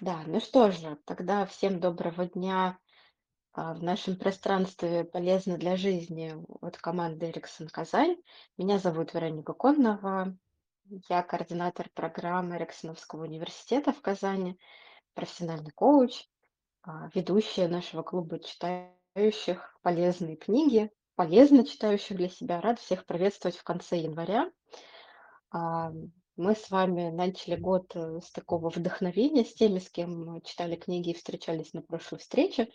Да, ну что же, тогда всем доброго дня а, в нашем пространстве полезно для жизни от команды Эриксон Казань. Меня зовут Вероника Коннова, я координатор программы Эриксоновского университета в Казани, профессиональный коуч, а, ведущая нашего клуба читающих полезные книги, полезно читающих для себя. Рад всех приветствовать в конце января. Мы с вами начали год э, с такого вдохновения, с теми, с кем читали книги и встречались на прошлой встрече.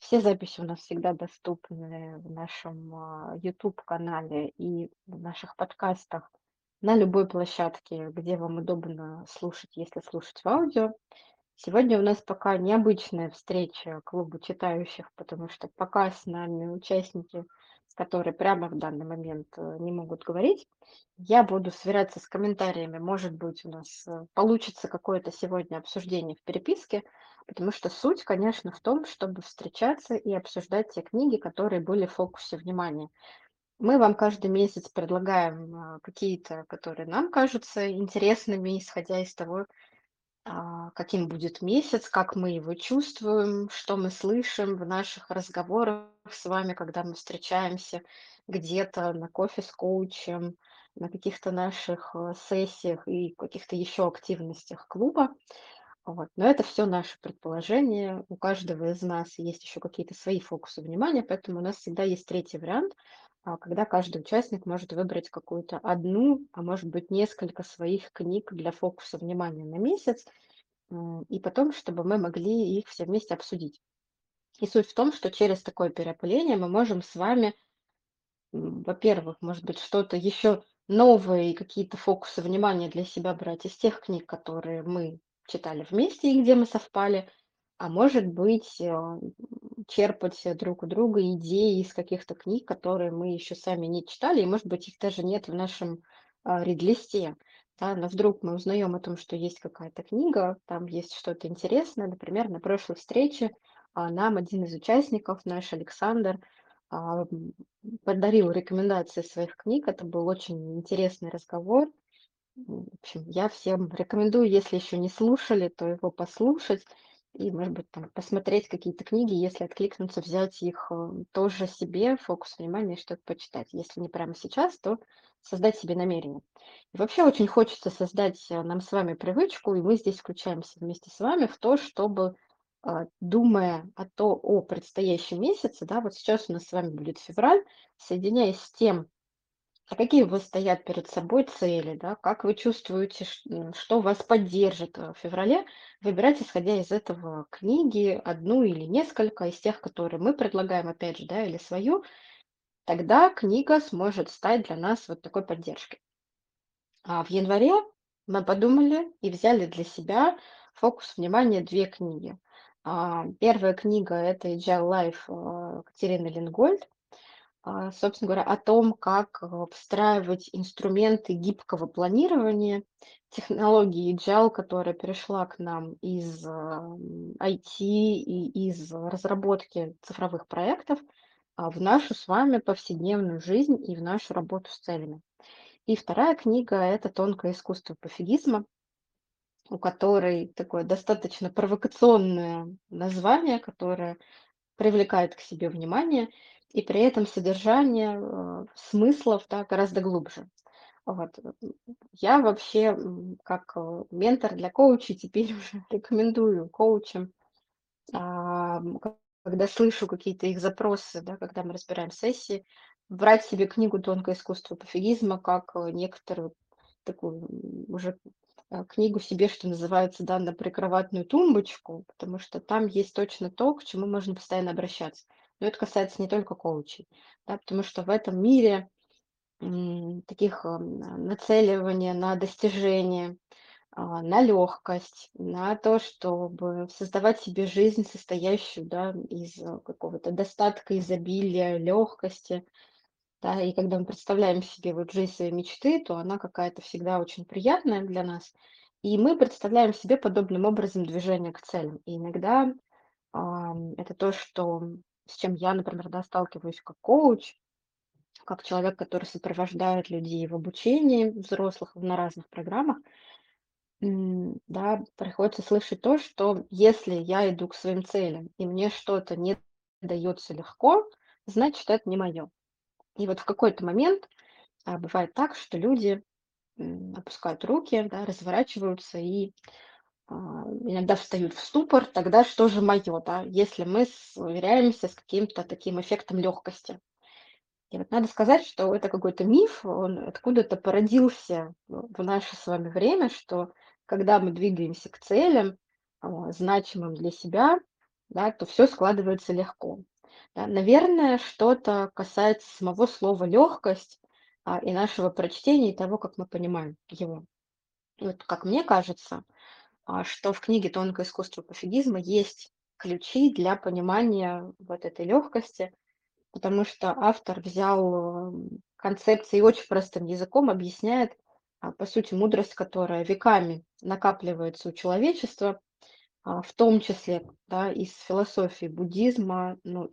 Все записи у нас всегда доступны в нашем YouTube-канале и в наших подкастах на любой площадке, где вам удобно слушать, если слушать в аудио. Сегодня у нас пока необычная встреча клуба читающих, потому что пока с нами участники, которые прямо в данный момент э, не могут говорить. Я буду сверяться с комментариями. Может быть, у нас э, получится какое-то сегодня обсуждение в переписке, потому что суть, конечно, в том, чтобы встречаться и обсуждать те книги, которые были в фокусе внимания. Мы вам каждый месяц предлагаем а, какие-то, которые нам кажутся интересными, исходя из того, каким будет месяц, как мы его чувствуем, что мы слышим в наших разговорах с вами, когда мы встречаемся где-то на кофе с коучем, на каких-то наших э, сессиях и каких-то еще активностях клуба. Вот. Но это все наши предположения. У каждого из нас есть еще какие-то свои фокусы внимания, поэтому у нас всегда есть третий вариант, а, когда каждый участник может выбрать какую-то одну, а может быть несколько своих книг для фокуса внимания на месяц, и потом, чтобы мы могли их все вместе обсудить. И суть в том, что через такое переопыление мы можем с вами во-первых, может быть, что-то еще новое и какие-то фокусы внимания для себя брать из тех книг, которые мы читали вместе и где мы совпали, а может быть, э, черпать друг у друга идеи из каких-то книг, которые мы еще сами не читали, и, может быть, их даже нет в нашем а, рид-листе. Да, но вдруг мы узнаем о том, что есть какая-то книга, там есть что-то интересное. Например, на прошлой встрече а, нам один из участников, наш Александр, а, подарил рекомендации своих книг. Это был очень интересный разговор. В общем, я всем рекомендую, если еще не слушали, то его послушать и, может быть, там посмотреть какие-то книги, если откликнуться, взять их э, тоже себе, фокус внимания, что-то почитать. Если не прямо сейчас, то создать себе намерение. И вообще очень хочется создать э, нам с вами привычку, и мы здесь включаемся вместе с вами в то, чтобы а, думая о то о предстоящем месяце, да, вот сейчас у нас с вами будет февраль, соединяясь с тем, а какие у вас стоят перед собой цели, да, как вы чувствуете, что вас поддержит э, в феврале, выбирать, исходя из этого, книги, одну или несколько из тех, которые мы предлагаем, опять же, да, или свою, тогда книга сможет стать для нас вот такой поддержкой. А в январе мы подумали и взяли для себя фокус внимания две книги. А, Первая книга– это Agile Life а, Катерины Ленгольд. А, Собственно говоря, о том, как а, встраивать инструменты гибкого планирования, технологии Agile, которая перешла к нам из IT и из разработки цифровых проектов, а, в нашу с вами повседневную жизнь и в нашу работу с целями. И вторая книга- это "Тонкое искусство пофигизма", у которой такое достаточно провокационное название, которое привлекает к себе внимание, и при этом содержание, э, смыслов, да, гораздо глубже. Вот, м, я вообще, как, э, ментор для коучей теперь уже рекомендую коучам Ам, ка когда слышу какие-то их запросы, да, когда мы разбираем сессии, брать себе книгу "Тонкое искусство пофигизма" как, э, некоторую такую, уже, э, книгу себе, что называется, да, на прикроватную тумбочку, потому что там есть точно то, к чему можно постоянно обращаться. Но это касается не только коучей, да, потому что в этом мире, таких, ам, нацеливания на достижение а, на легкость, на то, чтобы создавать себе жизнь, состоящую, да, из э, какого-то достатка, изобилия, легкости, да. И когда мы представляем себе вот жизнь своей мечты, то она какая-то всегда очень приятная для нас. И мы представляем себе подобным образом движение к целям. И иногда ам, это то, что, с чем я, например, да, сталкиваюсь как коуч, как человек, который сопровождает людей в обучении взрослых на разных программах. да, приходится слышать то, что если я иду к своим целям и мне что-то не дается легко, значит, это не мое. И вот в какой-то момент а, бывает так, что люди опускают руки, да, разворачиваются и иногда встают в ступор, тогда что же мое, да, если мы сверяемся с каким-то таким эффектом легкости. И вот надо сказать, что это какой-то миф, он откуда-то породился в наше с вами время, что когда мы двигаемся к целям, а, значимым для себя, да, то все складывается легко. Да, наверное, что-то касается самого слова легкость, а, и нашего прочтения, и того, как мы понимаем его. И вот как мне кажется, а, что в книге "Тонкое искусство пофигизма" есть ключи для понимания вот этой легкости, Потому что автор взял, м, концепции и очень простым языком объясняет, а, по сути, мудрость, которая веками накапливается у человечества, а, в том числе, да, из философии буддизма, ну,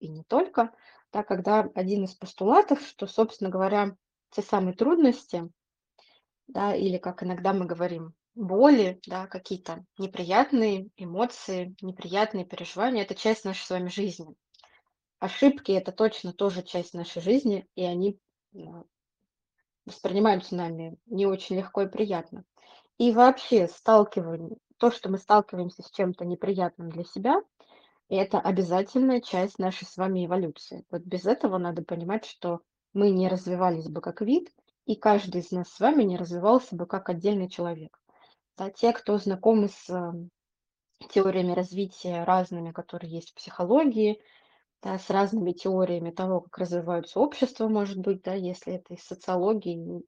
и не только. Да, когда один из постулатов, что, собственно говоря, те самые трудности, да, или, как иногда мы говорим, боли, да, какие-то неприятные эмоции, неприятные переживания- это часть нашей с вами жизни. Ошибки- это точно тоже часть нашей жизни, и они, воспринимаются нами не очень легко и приятно. И вообще сталкивание то, что мы сталкиваемся с чем-то неприятным для себя, это обязательная часть нашей с вами эволюции. Вот без этого надо понимать, что мы не развивались бы как вид, и каждый из нас с вами не развивался бы как отдельный человек. Да, те, кто знакомы с, м, теориями развития разными, которые есть в психологии, Да, с разными теориями того, как развиваются общества, может быть, да, если это из социологии,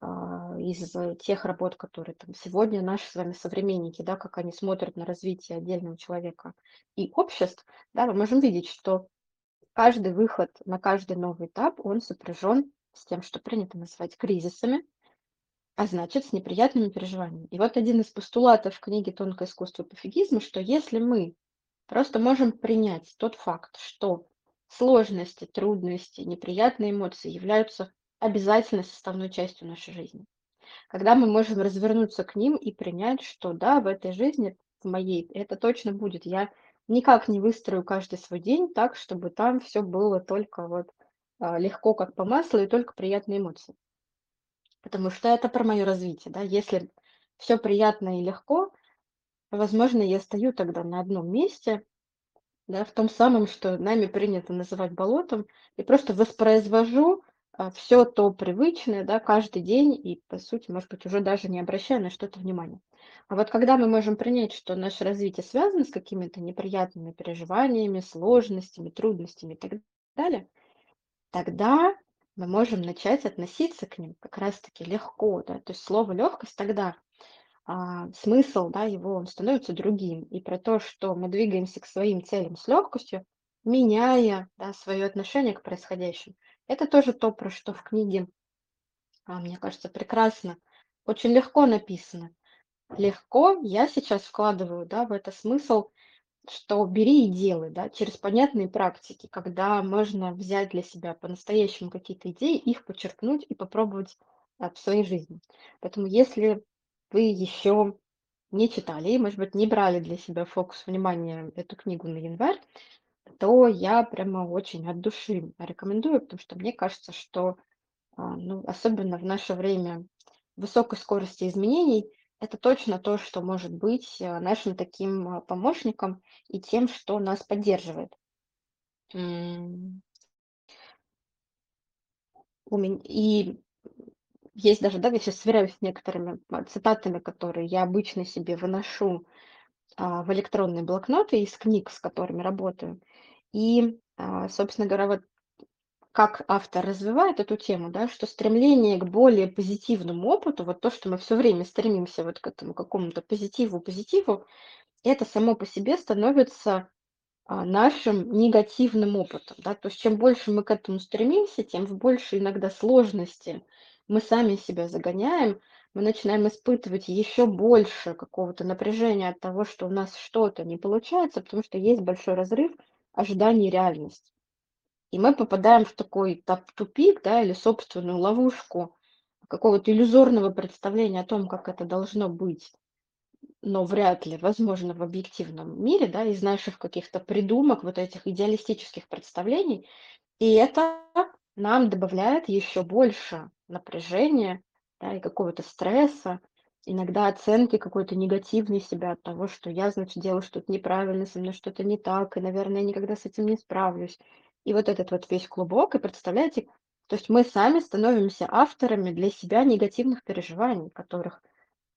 а, из э, тех работ, которые там сегодня наши с вами современники, да, как они смотрят на развитие отдельного человека и обществ, да, мы можем видеть, что каждый выход на каждый новый этап, он сопряжен с тем, что принято называть кризисами, а значит, с неприятными переживаниями. И вот один из постулатов книги «Тонкое искусство пофигизма», что если мы Просто можем принять тот факт, что сложности, трудности, неприятные эмоции являются обязательной составной частью нашей жизни. Когда мы можем развернуться к ним и принять, что да, в этой жизни, в моей, это точно будет. Я никак не выстрою каждый свой день так, чтобы там все было только вот а, легко, как по маслу, и только приятные эмоции. Потому что это про мое развитие, да. Если все приятно и легко, возможно, я стою тогда на одном месте, Да, в том самом, что нами принято называть болотом, и просто воспроизвожу, все то привычное, да, каждый день и, по сути, может быть, уже даже не обращая на что-то внимания. А вот когда мы можем принять, что наше развитие связано с какими-то неприятными переживаниями, сложностями, трудностями и так далее, тогда мы можем начать относиться к ним как раз таки легко, да. То есть слово "легкость" тогда а, смысл, да, его, он становится другим. И про то, что мы двигаемся к своим целям с легкостью, меняя, да, свое отношение к происходящему. Это тоже то, про что в книге, а, мне кажется, прекрасно, очень легко написано. Легко я сейчас вкладываю, да, в это смысл, что бери и делай, да, через понятные практики, когда можно взять для себя по-настоящему какие-то идеи, их подчеркнуть и попробовать а, в своей жизни. Поэтому если вы еще не читали и, может быть, не брали для себя фокус внимания эту книгу на январь, то я прямо очень от души рекомендую, потому что мне кажется, что, а, ну, особенно в наше время высокой скорости изменений, это точно то, что может быть а, нашим таким а, помощником и тем, что нас поддерживает. И есть даже, да, я сейчас сверяюсь с некоторыми а, цитатами, которые я обычно себе выношу а, в электронные блокноты из книг, с которыми работаю. И, а, собственно говоря, вот как автор развивает эту тему, да, что стремление к более позитивному опыту, вот то, что мы все время стремимся вот к этому какому-то позитиву, позитиву, это само по себе становится а, нашим негативным опытом, да. То есть чем больше мы к этому стремимся, тем в больше иногда сложности мы сами себя загоняем, мы начинаем испытывать еще больше какого-то напряжения от того, что у нас что-то не получается, потому что есть большой разрыв ожиданий реальности. И мы попадаем в такой тупик, да, или собственную ловушку, какого-то иллюзорного представления о том, как это должно быть, но вряд ли возможно в объективном мире, да, из наших каких-то придумок, вот этих идеалистических представлений. И это нам добавляет еще больше напряжения, да, и какого-то стресса, иногда оценки какой-то негативной себя от того, что я, значит, делаю что-то неправильно, со мной что-то не так, и, наверное, я никогда с этим не справлюсь. И вот этот вот весь клубок, и представляете, то есть мы сами становимся авторами для себя негативных переживаний, которых,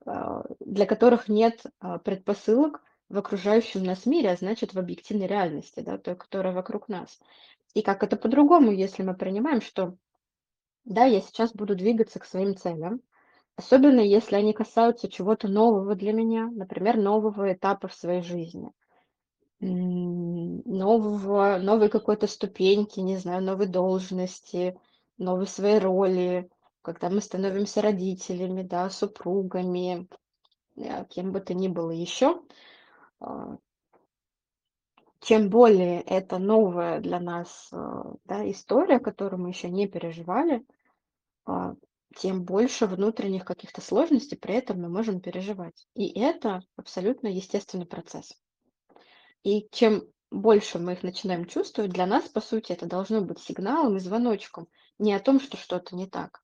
а, для которых нет а, предпосылок в окружающем нас мире, а значит, в объективной реальности, да, той, которая вокруг нас. И как это по-другому, если мы принимаем, что да, я сейчас буду двигаться к своим целям, особенно если они касаются чего-то нового для меня, например, нового этапа в своей жизни, нового, новой какой-то ступеньки, не знаю, новой должности, новой своей роли, когда мы становимся родителями, да, супругами, э, кем бы то ни было еще. А, чем более это новая для нас, э, да, история, которую мы еще не переживали, а, тем больше внутренних каких-то сложностей при этом мы можем переживать. И это абсолютно естественный процесс. И чем больше мы их начинаем чувствовать, для нас, по сути, это должно быть сигналом и звоночком не о том, что что-то не так,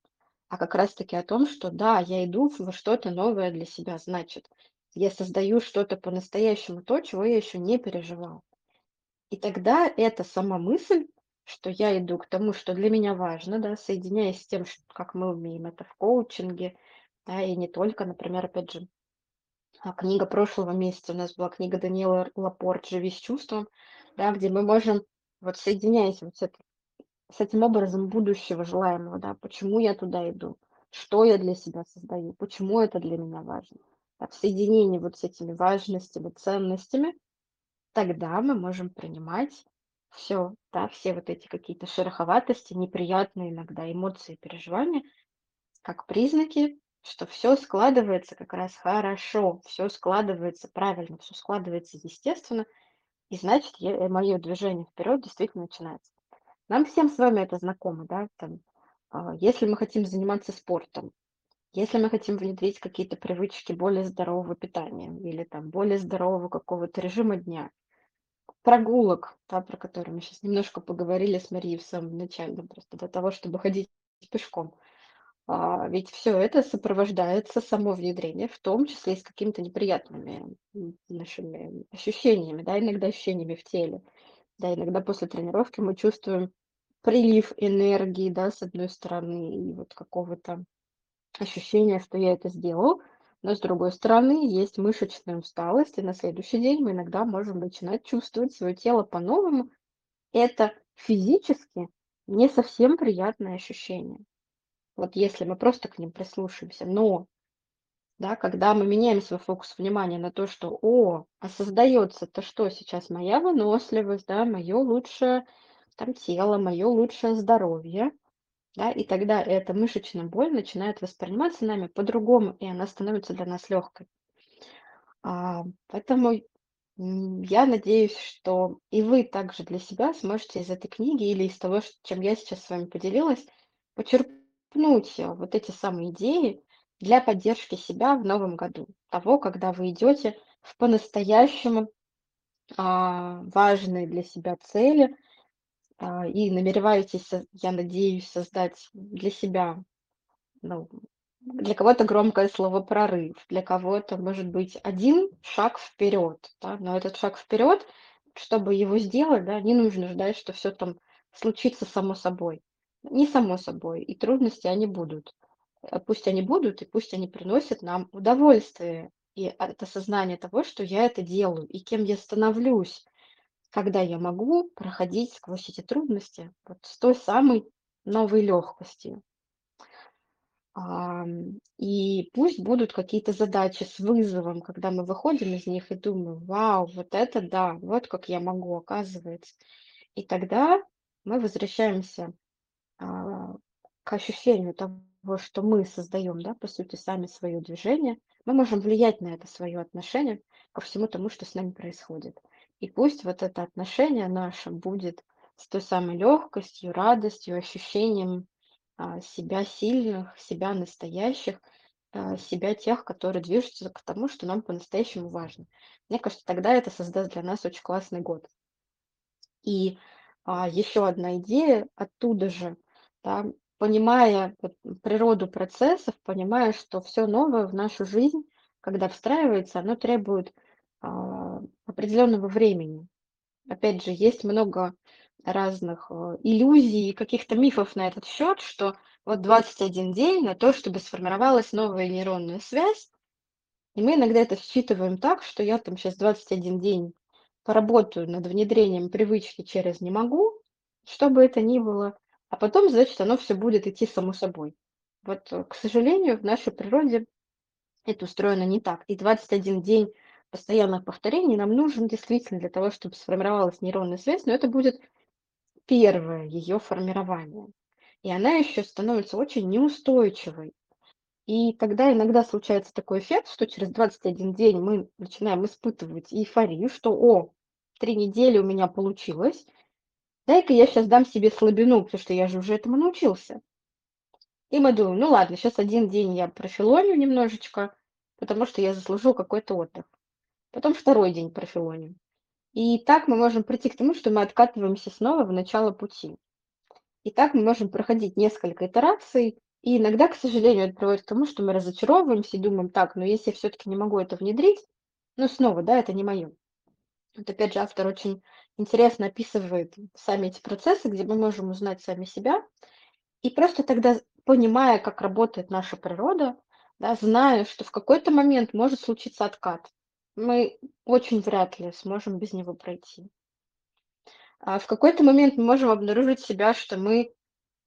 а как раз-таки о том, что да, я иду во что-то новое для себя, значит, я создаю что-то по-настоящему, то, чего я еще не переживала. И тогда эта сама мысль, что я иду к тому, что для меня важно, да, соединяясь с тем, ш- как мы умеем это в коучинге, да, и не только, например, опять же, книга прошлого месяца. У нас была книга Даниэла Лапорт «Живи с чувством», да, где мы можем, вот соединяясь вот с, эт- с этим образом будущего желаемого, да, почему я туда иду, что я для себя создаю, почему это для меня важно, да, в соединении вот с этими важностями, ценностями, Тогда мы можем принимать все, да, все вот эти какие-то шероховатости, неприятные иногда эмоции, переживания, как признаки, что все складывается как раз хорошо, все складывается правильно, все складывается естественно, и значит, мое движение вперед действительно начинается. Нам всем с вами это знакомо, да, там, а, если мы хотим заниматься спортом, если мы хотим внедрить какие-то привычки более здорового питания или там более здорового какого-то режима дня, Прогулок, да, про которые мы сейчас немножко поговорили с Марией в самом начале, просто для того, чтобы ходить пешком. А, ведь все это сопровождается, само внедрение, в том числе и с какими-то неприятными, нашими ощущениями, да, иногда ощущениями в теле. Да, иногда после тренировки мы чувствуем прилив энергии, да, с одной стороны, и вот какого-то ощущение, что я это сделал, но с другой стороны есть мышечная усталость, и на следующий день мы иногда можем начинать чувствовать свое тело по-новому. Это физически не совсем приятное ощущение. Вот если мы просто к ним прислушаемся. Но, да, когда мы меняем свой фокус внимания на то, что, о, а создается-то что сейчас? Моя выносливость, да, мое лучшее там тело, мое лучшее здоровье, да, и тогда эта мышечная боль начинает восприниматься нами по-другому, и она становится для нас легкой. А, поэтому я надеюсь, что и вы также для себя сможете из этой книги или из того, чем я сейчас с вами поделилась, почерпнуть э, вот эти самые идеи для поддержки себя в новом году, того, когда вы идете в по-настоящему а, важные для себя цели, а, и намереваетесь, я надеюсь, создать для себя, ну, для кого-то громкое слово прорыв, для кого-то, может быть, один шаг вперед, да, но этот шаг вперед, чтобы его сделать, да, не нужно ждать, что все там случится само собой. Не само собой, и трудности они будут. А Пусть они будут, и пусть они приносят нам удовольствие. И это осознание того, что я это делаю, и кем я становлюсь, когда я могу проходить сквозь эти трудности вот с той самой новой легкостью. И пусть будут какие-то задачи с вызовом, когда мы выходим из них и думаем, вау, вот это да, вот как я могу, оказывается. И тогда мы возвращаемся к ощущению того, что мы создаем, да, по сути, сами свое движение, мы можем влиять на это свое отношение ко всему тому, что с нами происходит. И пусть вот это отношение наше будет с той самой легкостью, радостью, ощущением а, себя сильных, себя настоящих, а, себя тех, которые движутся к тому, что нам по-настоящему важно. Мне кажется, тогда это создаст для нас очень классный год. И, а, еще одна идея оттуда же, да, понимая природу процессов, понимая, что все новое в нашу жизнь, когда встраивается, оно требует, а, определенного времени. Опять же, есть много разных, э, иллюзий и каких-то мифов на этот счет, что вот 21 день на то, чтобы сформировалась новая нейронная связь. И мы иногда это считываем так, что я там сейчас 21 день поработаю над внедрением привычки через "не могу", что бы это ни было, а потом, значит, оно все будет идти само собой. Вот, э, к сожалению, в нашей природе это устроено не так. И 21 день постоянных повторений нам нужен действительно для того, чтобы сформировалась нейронная связь, но это будет первое ее формирование. И она еще становится очень неустойчивой. И тогда иногда случается такой эффект, что через 21 день мы начинаем испытывать эйфорию, что о, 3 недели у меня получилось, дай-ка я сейчас дам себе слабину, потому что я же уже этому научился. И мы думаем, ну ладно, сейчас один день я профилоню немножечко, потому что я заслужил какой-то отдых. Потом второй день профилоним. И так мы можем прийти к тому, что мы откатываемся снова в начало пути. И так мы можем проходить несколько итераций, и иногда, к сожалению, это приводит к тому, что мы разочаровываемся и думаем: "Так, но если я все-таки не могу это внедрить, ну снова, да, это не мое". Вот опять же автор очень интересно описывает сами эти процессы, где мы можем узнать сами себя. И просто тогда, понимая, как работает наша природа, да, зная, что в какой-то момент может случиться откат, мы очень вряд ли сможем без него пройти. А в какой-то момент мы можем обнаружить себя, что мы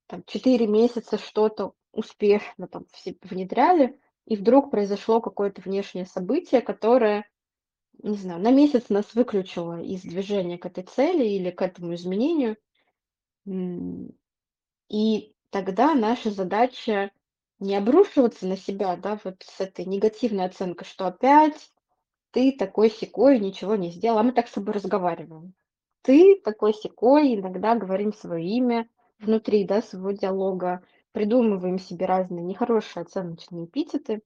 там 4 месяца что-то успешно там внедряли, и вдруг произошло какое-то внешнее событие, которое, не знаю, на месяц нас выключило из движения к этой цели или к этому изменению. И тогда наша задача не обрушиваться на себя, да, вот с этой негативной оценкой, что опять ты такой-сякой, ничего не сделал. А мы так с собой разговариваем. Ты такой-сякой, иногда говорим свое имя внутри, да, своего диалога, придумываем себе разные нехорошие оценочные эпитеты,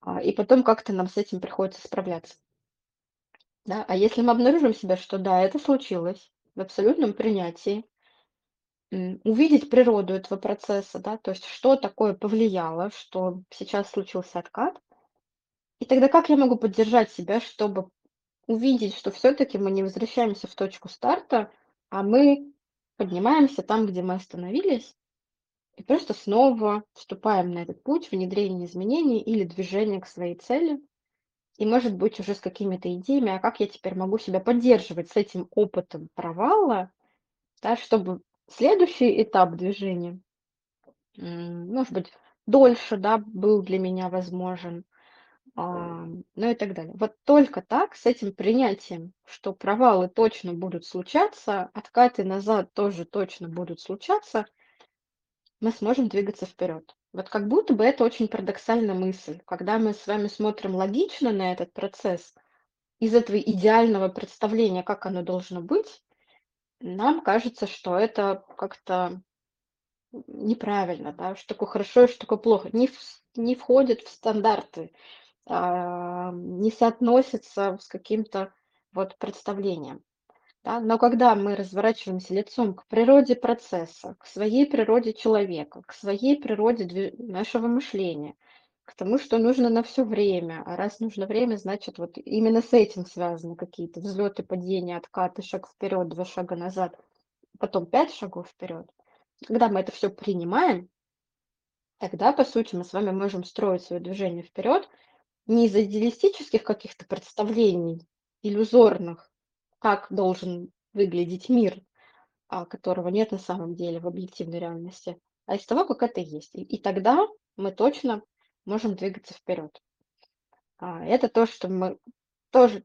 а, и потом как-то нам с этим приходится справляться. Да? А если мы обнаружим себя, что да, это случилось в абсолютном принятии, увидеть природу этого процесса, да, то есть что такое повлияло, что сейчас случился откат, и тогда как я могу поддержать себя, чтобы увидеть, что все-таки мы не возвращаемся в точку старта, а мы поднимаемся там, где мы остановились, и просто снова вступаем на этот путь внедрения изменений или движения к своей цели. И, может быть, уже с какими-то идеями, а как я теперь могу себя поддерживать с этим опытом провала, да, чтобы следующий этап движения, может быть, дольше, да, был для меня возможен, а, ну и так далее. Вот только так, с этим принятием, что провалы точно будут случаться, откаты назад тоже точно будут случаться, мы сможем двигаться вперед. Вот как будто бы это очень парадоксальная мысль. Когда мы с вами смотрим логично на этот процесс, из этого идеального представления, как оно должно быть, нам кажется, что это как-то неправильно, да, что такое хорошо что такое плохо. Не, в- не входит в стандарты а, не соотносится с каким-то вот представлением. Да? Но когда мы разворачиваемся лицом к природе процесса, к своей природе человека, к своей природе нашего мышления, к тому, что нужно на все время, а раз нужно время, значит, вот именно с этим связаны какие-то взлеты, падения, откаты, шаг вперед, два шага назад, потом пять шагов вперед. Когда мы это все принимаем, тогда, по сути, мы с вами можем строить свое движение вперед не из идеалистических каких-то представлений, иллюзорных, как должен выглядеть мир, а, которого нет на самом деле в объективной реальности, а из того, как это есть. И, тогда мы точно можем двигаться вперед. А, это то, что мы тоже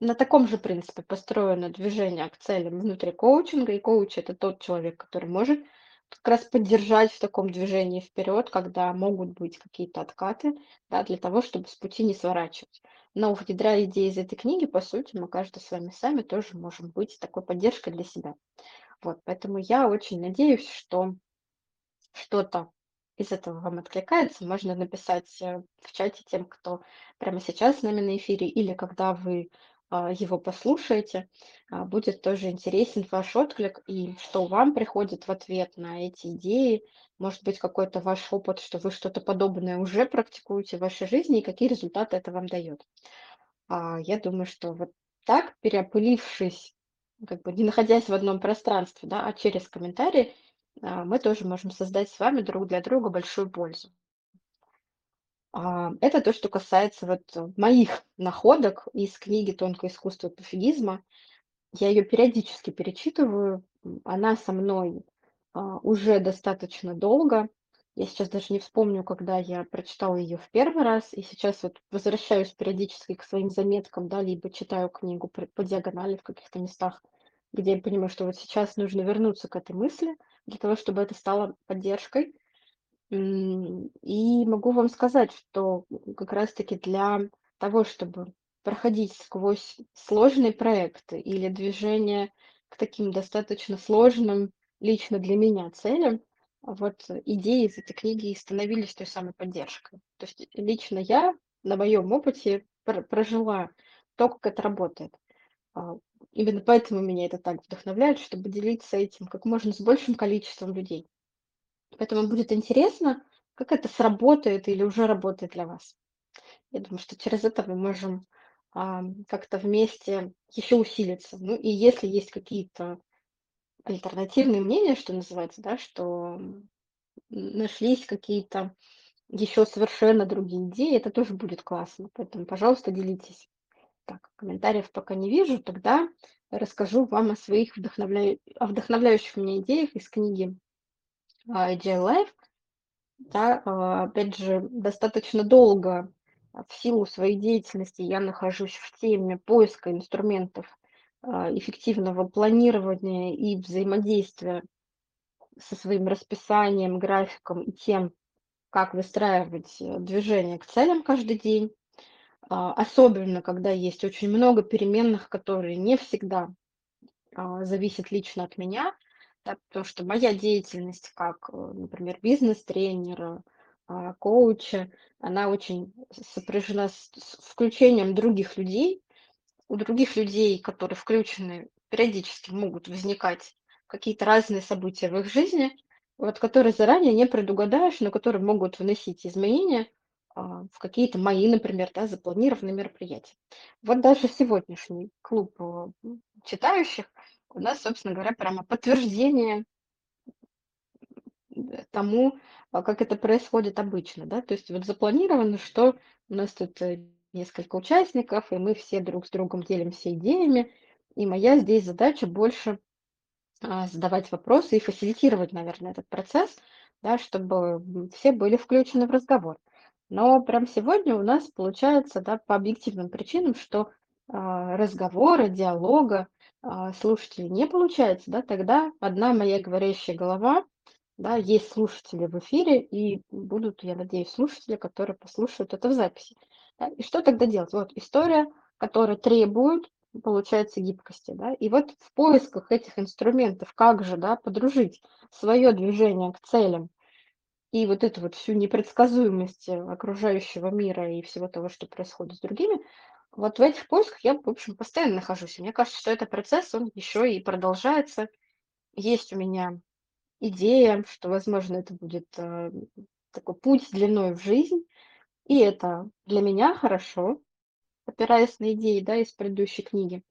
на таком же принципе построено движение к целям внутри коучинга. И коуч– это тот человек, который может как раз поддержать в таком движении вперед, когда могут быть какие-то откаты, да, для того, чтобы с пути не сворачивать. Но внедряя идеи из этой книги, по сути, мы каждый с вами сами тоже можем быть такой поддержкой для себя. Вот, поэтому я очень надеюсь, что что-то из этого вам откликается, можно написать э, в чате тем, кто прямо сейчас с нами на эфире, или когда вы его послушаете, а, будет тоже интересен ваш отклик и что вам приходит в ответ на эти идеи, может быть, какой-то ваш опыт, что вы что-то подобное уже практикуете в вашей жизни и какие результаты это вам дает. А, я думаю, что вот так, переопылившись, как бы не находясь в одном пространстве, да, а через комментарии, а, мы тоже можем создать с вами друг для друга большую пользу. А, это то, что касается вот э, моих находок из книги "Тонкое искусство пофигизма". Я ее периодически перечитываю. Она со мной, а, уже достаточно долго. Я сейчас даже не вспомню, когда я прочитала ее в первый раз, и сейчас вот возвращаюсь периодически к своим заметкам, да, либо читаю книгу по диагонали в каких-то местах, где я понимаю, что вот сейчас нужно вернуться к этой мысли для того, чтобы это стало поддержкой. И могу вам сказать, что как раз таки для того, чтобы проходить сквозь сложные проекты или движение к таким достаточно сложным лично для меня целям, вот идеи из этой книги и становились той самой поддержкой. То есть лично я на моем опыте пр прожила то, как это работает. А, именно поэтому меня это так вдохновляет, чтобы делиться этим как можно с большим количеством людей. Поэтому будет интересно, как это сработает или уже работает для вас. Я думаю, что через это мы можем, ам, как-то вместе еще усилиться. Ну и если есть какие-то альтернативные мнения, что называется, да, что, нашлись какие-то еще совершенно другие идеи, это тоже будет классно. Поэтому, пожалуйста, делитесь. Так, комментариев пока не вижу, тогда расскажу вам о своих вдохновляю о вдохновляющих меня идеях из книги, а, Agile Life. Да, а, опять же, достаточно долго, а, в силу своей деятельности я нахожусь в теме поиска инструментов, а, эффективного планирования и взаимодействия со своим расписанием, графиком и тем, как выстраивать, э, движение к целям каждый день. А, особенно когда есть очень много переменных, которые не всегда а, зависит лично от меня, да, потому что моя деятельность как, э, например, бизнес-тренера, а, коуча, она очень сопряжена с, с включением других людей. У других людей, которые включены, периодически могут возникать какие-то разные события в их жизни, вот, которые заранее не предугадаешь, но которые могут вносить изменения а, в какие-то мои, например, да, запланированные мероприятия. Вот даже сегодняшний клуб э, читающих у нас, собственно говоря, прямо подтверждение м, тому, а, как это происходит обычно, да. То есть вот запланировано, что у нас тут э, несколько участников, и мы все друг с другом делимся идеями, и моя здесь задача больше а, задавать вопросы и фасилитировать, наверное, этот процесс, да, чтобы все были включены в разговор. Но прям сегодня у нас получается, да, по объективным причинам, что а, разговора, диалога слушателей не получается, да, тогда одна моя говорящая голова, да, есть слушатели в эфире, и будут, я надеюсь, слушатели, которые послушают это в записи. Да. И что тогда делать? Вот история, которая требует, получается, гибкости, да. И вот в поисках этих инструментов, как же, да, подружить свое движение к целям и вот эту вот всю непредсказуемость э, окружающего мира и всего того, что происходит с другими, вот в этих поисках я, в общем, постоянно нахожусь. Мне кажется, что этот процесс, он еще и продолжается. Есть у меня идея, что, возможно, это будет э, такой путь длиной в жизнь, и это для меня хорошо, опираясь на идеи, да, из предыдущей книги.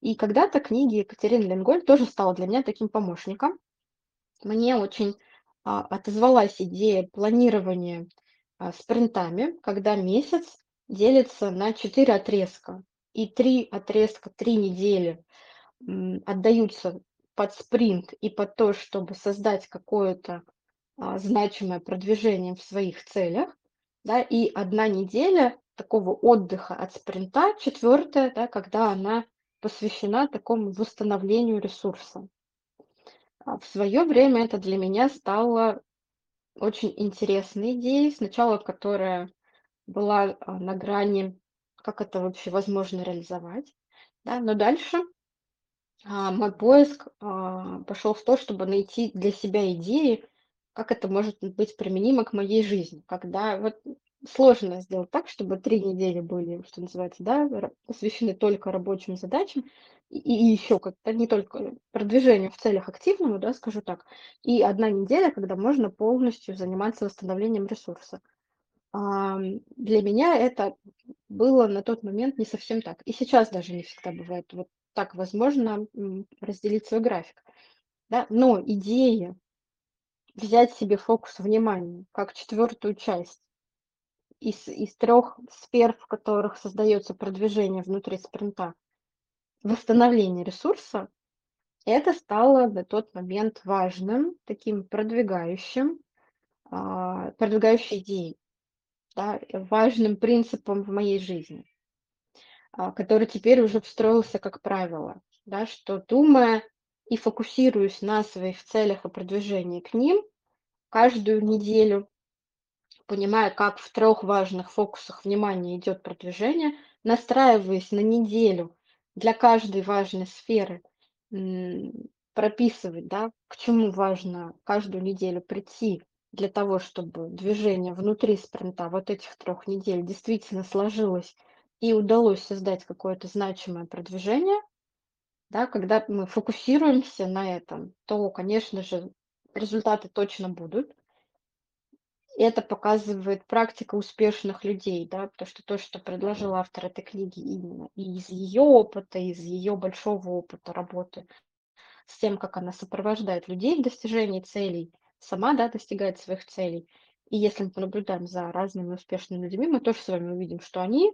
И когда-то книги Екатерины Ленголь тоже стала для меня таким помощником. Мне очень а, отозвалась идея планирования а, спринтами, когда месяц делится на 4 отрезка, и 3 отрезка, 3 недели отдаются под спринт и под то, чтобы создать какое-то а, значимое продвижение в своих целях, да, и одна неделя такого отдыха от спринта, четвертая, да, когда она посвящена такому восстановлению ресурса. А в свое время это для меня стало очень интересной идеей, сначала которая была а, на грани, как это вообще возможно реализовать, да, но дальше а, мой поиск а, пошел в то, чтобы найти для себя идеи, как это может быть применимо к моей жизни, когда вот сложно сделать так, чтобы 3 недели были, что называется, да, посвящены только рабочим задачам и и еще как-то не только продвижению в целях активному, да, скажу так, и одна неделя, когда можно полностью заниматься восстановлением ресурса. Для меня это было на тот момент не совсем так. И сейчас даже не всегда бывает вот так возможно, разделить свой график, да. Но идея взять себе фокус внимания как четвертую часть из из трех сфер, в которых создается продвижение внутри спринта, восстановление ресурса, это стало на тот момент важным, таким продвигающим, а, продвигающей идеей, да, важным принципом в моей жизни, а, который теперь уже встроился как правило, да, что думая и фокусируясь на своих целях и продвижении к ним каждую неделю, понимая, как в трех важных фокусах внимания идет продвижение, настраиваясь на неделю для каждой важной сферы, прописывать, да, к чему важно каждую неделю прийти для того, чтобы движение внутри спринта вот этих трех недель действительно сложилось и удалось создать какое-то значимое продвижение. Да, когда мы фокусируемся на этом, то, конечно же, результаты точно будут. Это показывает практика успешных людей, да, потому что то, что предложил автор этой книги именно из ее опыта, из ее большого опыта работы с тем, как она сопровождает людей в достижении целей, сама, да, достигает своих целей. И если мы понаблюдаем за разными успешными людьми, мы тоже с вами увидим, что они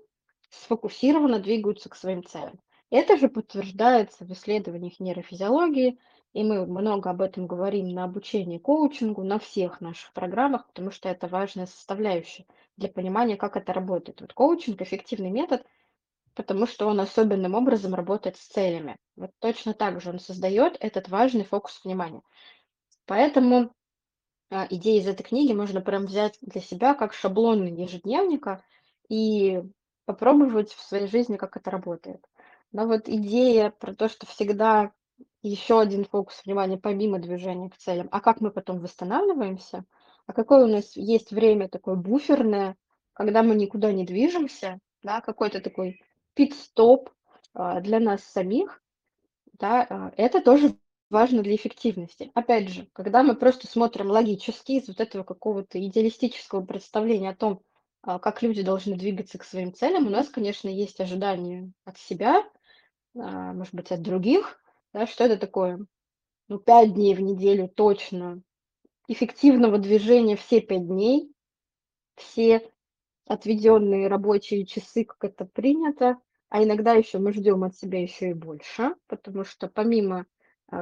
сфокусированно двигаются к своим целям. Это же подтверждается в исследованиях нейрофизиологии, и мы много об этом говорим на обучении коучингу, на всех наших программах, потому что это важная составляющая для понимания, как это работает. Вот коучинг– эффективный метод, потому что он особенным образом работает с целями. Вот точно так же он создает этот важный фокус внимания. Поэтому идеи из этой книги можно прям взять для себя как шаблон ежедневника и попробовать в своей жизни, как это работает. Но вот идея про то, что всегда еще один фокус внимания помимо движения к целям, а как мы потом восстанавливаемся, а какое у нас есть время такое буферное, когда мы никуда не движемся, да, какой-то такой пит-стоп а, для нас самих, да, а, это тоже важно для эффективности. Опять же, когда мы просто смотрим логически из вот этого какого-то идеалистического представления о том, а, как люди должны двигаться к своим целям, у нас, конечно, есть ожидания от себя, а, может быть, от других, да, что это такое? Ну, 5 дней в неделю точно эффективного движения все 5 дней, все отведенные рабочие часы, как это принято, а иногда еще мы ждем от себя еще и больше, потому что помимо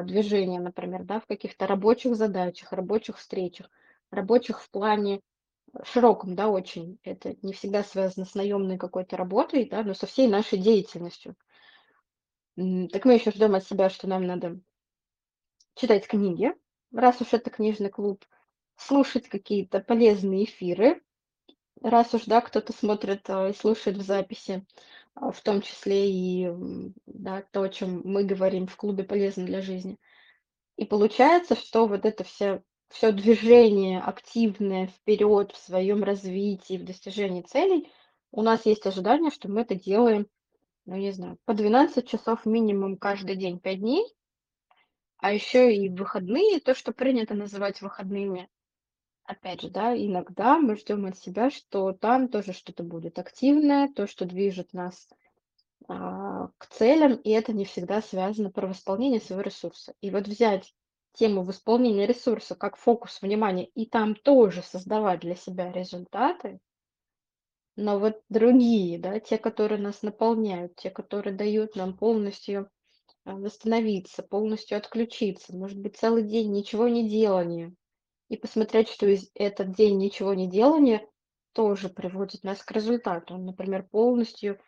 движения, например, да, в каких-то рабочих задачах, рабочих встречах, рабочих в плане широком, да, очень, это не всегда связано с наемной какой-то работой, да, но со всей нашей деятельностью. Так мы еще ждем от себя, что нам надо читать книги, раз уж это книжный клуб, слушать какие-то полезные эфиры, раз уж, да, кто-то смотрит а, и слушает в записи, а, в том числе и, да, то, о чем мы говорим в клубе «Полезно для жизни». И получается, что вот это все все движение активное вперед в своем развитии, в достижении целей, у нас есть ожидание, что мы это делаем, ну, не знаю, по 12 часов минимум каждый день, 5 дней, а еще и выходные, то, что принято называть выходными. Опять же, да, иногда мы ждем от себя, что там тоже что-то будет активное, то, что движет нас а, к целям, и это не всегда связано про восполнение своего ресурса. И вот взять тему восполнения ресурса как фокус внимания и там тоже создавать для себя результаты, но вот другие, да, те, которые нас наполняют, те, которые дают нам полностью а, восстановиться, полностью отключиться, может быть, целый день ничего не делания, и посмотреть, что из этот день ничего не делания тоже приводит нас к результату. Он, например, полностью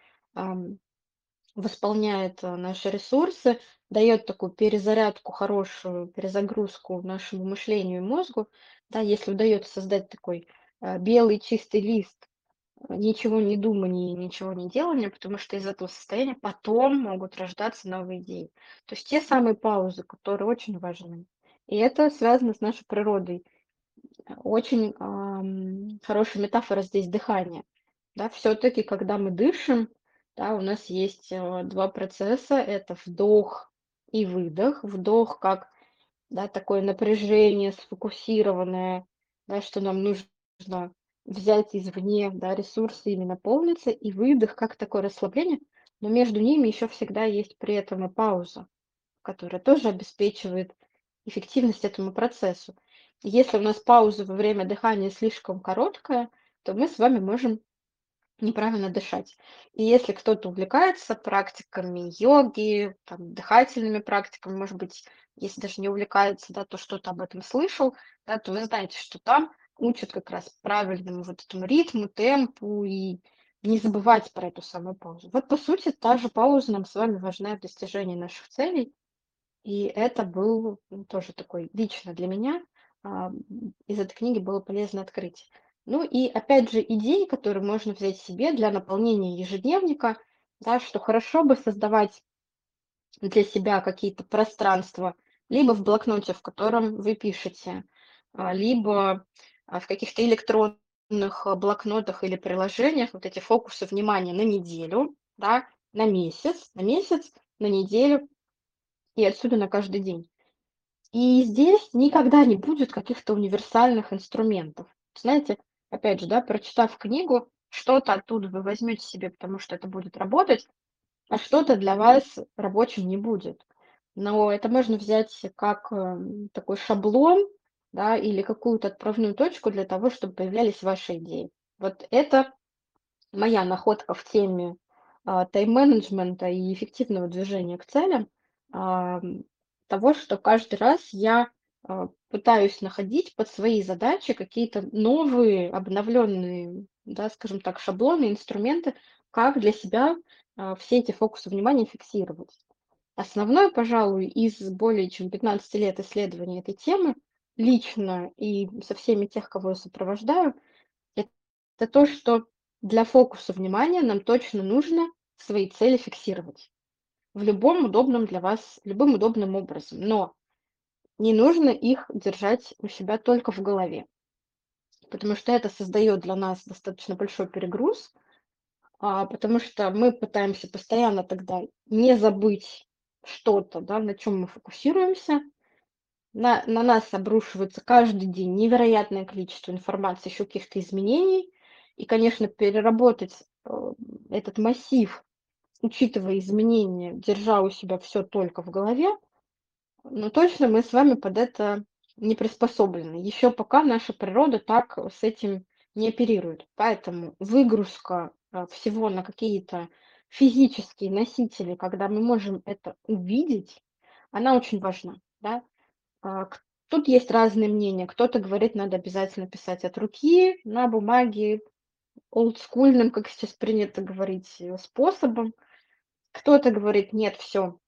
восполняет э, наши ресурсы, дает такую перезарядку, хорошую перезагрузку нашему мышлению и мозгу. Да, если удается создать такой э, белый чистый лист, э, ничего не думания, ничего не делания, потому что из этого состояния потом могут рождаться новые идеи. То есть те самые паузы, которые очень важны. И это связано с нашей природой Очень, ам, хорошая метафора здесь дыхание. Да, все-таки, когда мы дышим, да, у нас есть, э, 2 процесса: это вдох и выдох. Вдох как, да, такое напряжение сфокусированное, да, что нам нужно взять извне, да, ресурсы, ими наполниться, и выдох как такое расслабление, но между ними еще всегда есть при этом и пауза, которая тоже обеспечивает эффективность этому процессу. Если у нас пауза во время дыхания слишком короткая, то мы с вами можем неправильно дышать. И если кто-то увлекается практиками йоги, там, дыхательными практиками, может быть, если даже не увлекается, да, то что-то об этом слышал, да, то вы знаете, что там учат как раз правильному вот этому ритму, темпу и не забывать про эту самую паузу. Вот, по сути, та же пауза нам с вами важна в достижении наших целей. И это был тоже такой лично для меня а, из этой книги было полезное открытие. Ну и опять же идеи, которые можно взять себе для наполнения ежедневника, да, что хорошо бы создавать для себя какие-то пространства либо в блокноте, в котором вы пишете, а, либо а, в каких-то электронных блокнотах или приложениях вот эти фокусы внимания на неделю, да, на месяц, на месяц, на неделю и отсюда на каждый день. И здесь никогда не будет каких-то универсальных инструментов. Знаете, опять же, да, прочитав книгу, что-то оттуда вы возьмете себе, потому что это будет работать, а что-то для вас рабочим не будет. Но это можно взять как эм, такой шаблон, да, или какую-то отправную точку для того, чтобы появлялись ваши идеи. Вот это моя находка в теме а, тайм-менеджмента и эффективного движения к целям, того, что каждый раз я а, пытаюсь находить под свои задачи какие-то новые, обновленные, да, скажем так, шаблоны, инструменты, как для себя а, все эти фокусы внимания фиксировать. Основной, пожалуй, из более чем 15 лет исследования этой темы, лично и со всеми тех, кого я сопровождаю, это то, что для фокуса внимания нам точно нужно свои цели фиксировать в любом удобном для вас, любым удобным образом. Но не нужно их держать у себя только в голове, потому что это создает для нас достаточно большой перегруз, а, потому что мы пытаемся постоянно тогда не забыть что-то, да, на чем мы фокусируемся. На, на нас обрушивается каждый день невероятное количество информации, еще каких-то изменений. И, конечно, переработать э, этот массив, учитывая изменения, держа у себя все только в голове, но точно мы с вами под это не приспособлены. Еще пока наша природа так с этим не оперирует. Поэтому выгрузка а, всего на какие-то физические носители, когда мы можем это увидеть, она очень важна. Да? А, Тут есть разные мнения. Кто-то говорит, надо обязательно писать от руки, на бумаге, олдскульным, как сейчас принято говорить, э, способом. Кто-то говорит, нет, все,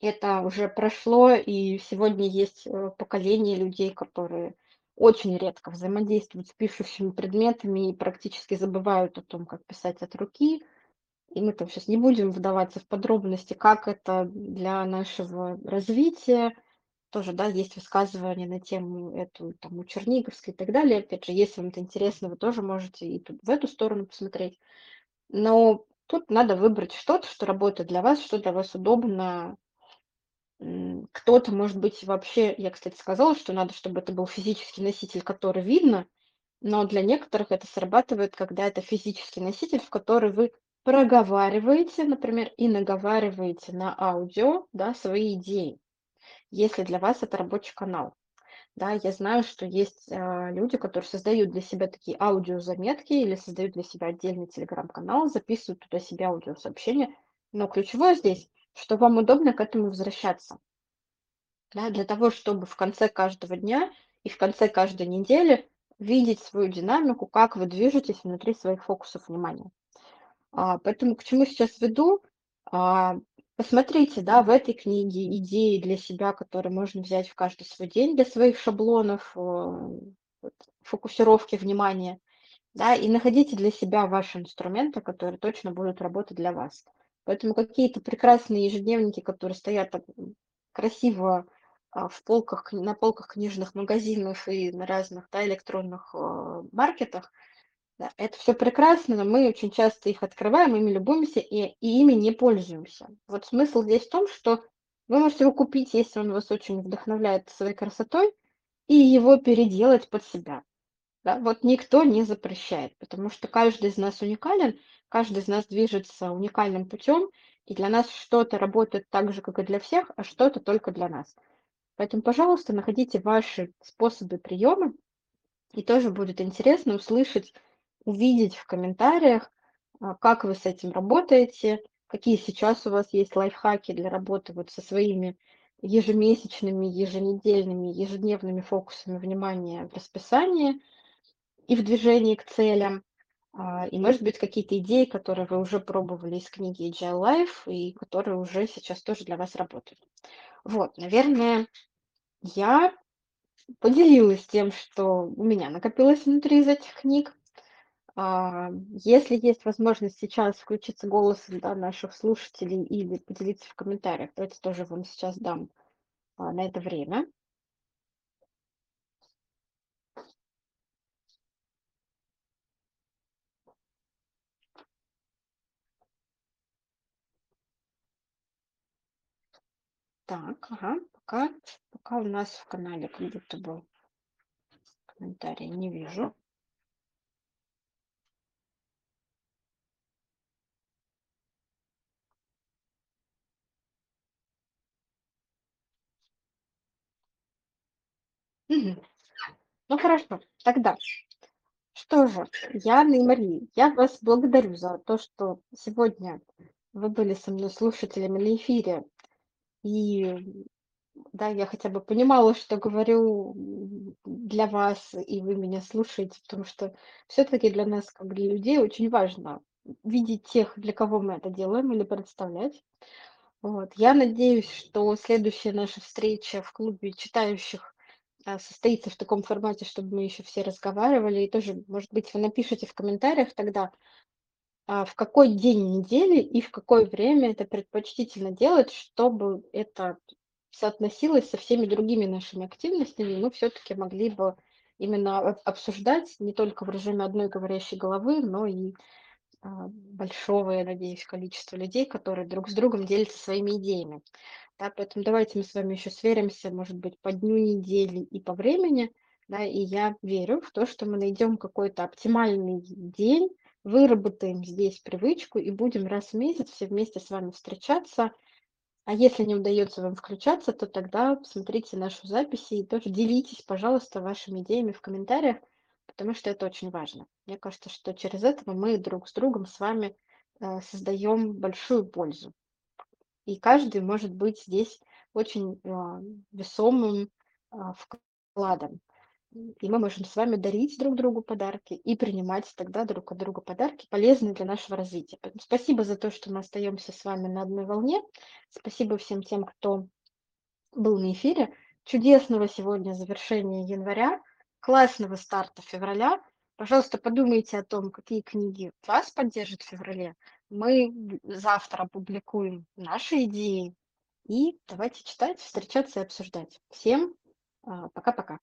это уже прошло, и сегодня есть э, поколение людей, которые очень редко взаимодействуют с пишущими предметами и практически забывают о том, как писать от руки. И мы там сейчас не будем вдаваться в подробности, как это для нашего развития. Тоже, да, есть высказывания на тему эту, там, у Черниговской и так далее. Опять же, если вам это интересно, вы тоже можете и в эту сторону посмотреть. Но тут надо выбрать что-то, что работает для вас, что для вас удобно, кто-то, может быть, вообще я, кстати, сказала, что надо, чтобы это был физический носитель, который видно, но для некоторых это срабатывает, когда это физический носитель, в который вы проговариваете, например, и наговариваете на аудио, да, свои идеи, если для вас это рабочий канал. Да, я знаю, что есть а, люди, которые создают для себя такие аудиозаметки или создают для себя отдельный телеграм-канал, записывают туда себе аудиосообщения. Но ключевое здесь, что вам удобно к этому возвращаться. Да, для того, чтобы в конце каждого дня и в конце каждой недели видеть свою динамику, как вы движетесь внутри своих фокусов внимания. А, поэтому к чему сейчас веду? А, посмотрите, да, в этой книге идеи для себя, которые можно взять в каждый свой день для своих шаблонов, э, вот, фокусировки внимания, да, и находите для себя ваши инструменты, которые точно будут работать для вас. Поэтому какие-то прекрасные ежедневники, которые стоят так красиво а, в полках, на полках книжных магазинов и на разных да, электронных э, маркетах. Да, это все прекрасно, но мы очень часто их открываем, ими любуемся и, и ими не пользуемся. Вот смысл здесь в том, что вы можете его купить, если он вас очень вдохновляет своей красотой, и его переделать под себя. Да, вот никто не запрещает, потому что каждый из нас уникален, каждый из нас движется уникальным путем, и для нас что-то работает так же, как и для всех, а что-то только для нас. Поэтому, пожалуйста, находите ваши способы приема, и тоже будет интересно услышать, увидеть в комментариях, а, как вы с этим работаете, какие сейчас у вас есть лайфхаки для работы вот со своими ежемесячными, еженедельными, ежедневными фокусами внимания в расписании и в движении к целям. А, И, может быть, какие-то идеи, которые вы уже пробовали из книги Agile Life и которые уже сейчас тоже для вас работают. Вот, наверное, я поделилась тем, что у меня накопилось внутри из этих книг. А, Если есть возможность сейчас включиться голосом да, наших слушателей или поделиться в комментариях, давайте тоже вам сейчас дам а, на это время. Так, ага, пока, пока у нас в канале как будто бы комментарии не вижу. Мгм. Ну хорошо, тогда что же, Яна и Мария, я вас благодарю за то, что сегодня вы были со мной слушателями на эфире. И да, я хотя бы понимала, что говорю для вас, и вы меня слушаете, потому что все-таки для нас, как для людей, очень важно видеть тех, для кого мы это делаем, или представлять. Вот. Я надеюсь, что следующая наша встреча в клубе читающих состоится в таком формате, чтобы мы еще все разговаривали. И тоже, может быть, вы напишите в комментариях тогда, а, в какой день недели и в какое время это предпочтительно делать, чтобы это соотносилось со всеми другими нашими активностями, и мы все-таки могли бы именно об- обсуждать не только в режиме одной говорящей головы, но и а, большого, я надеюсь, количества людей, которые друг с другом делятся своими идеями. Да, поэтому давайте мы с вами еще сверимся, может быть, по дню недели и по времени, да, и я верю в то, что мы найдем какой-то оптимальный день, выработаем здесь привычку и будем раз в месяц все вместе с вами встречаться. А если не удается вам включаться, то тогда смотрите нашу запись и тоже делитесь, пожалуйста, вашими идеями в комментариях, потому что это очень важно. Мне кажется, что через это мы друг с другом с вами э, создаем большую пользу. И каждый может быть здесь очень а, весомым а, вкладом. И мы можем с вами дарить друг другу подарки и принимать тогда друг от друга подарки, полезные для нашего развития. Спасибо за то, что мы остаемся с вами на одной волне. Спасибо всем тем, кто был на эфире. Чудесного сегодня завершения января, классного старта февраля. Пожалуйста, подумайте о том, какие книги вас поддержат в феврале. Мы завтра опубликуем наши идеи. И давайте читать, встречаться и обсуждать. Всем а, пока-пока.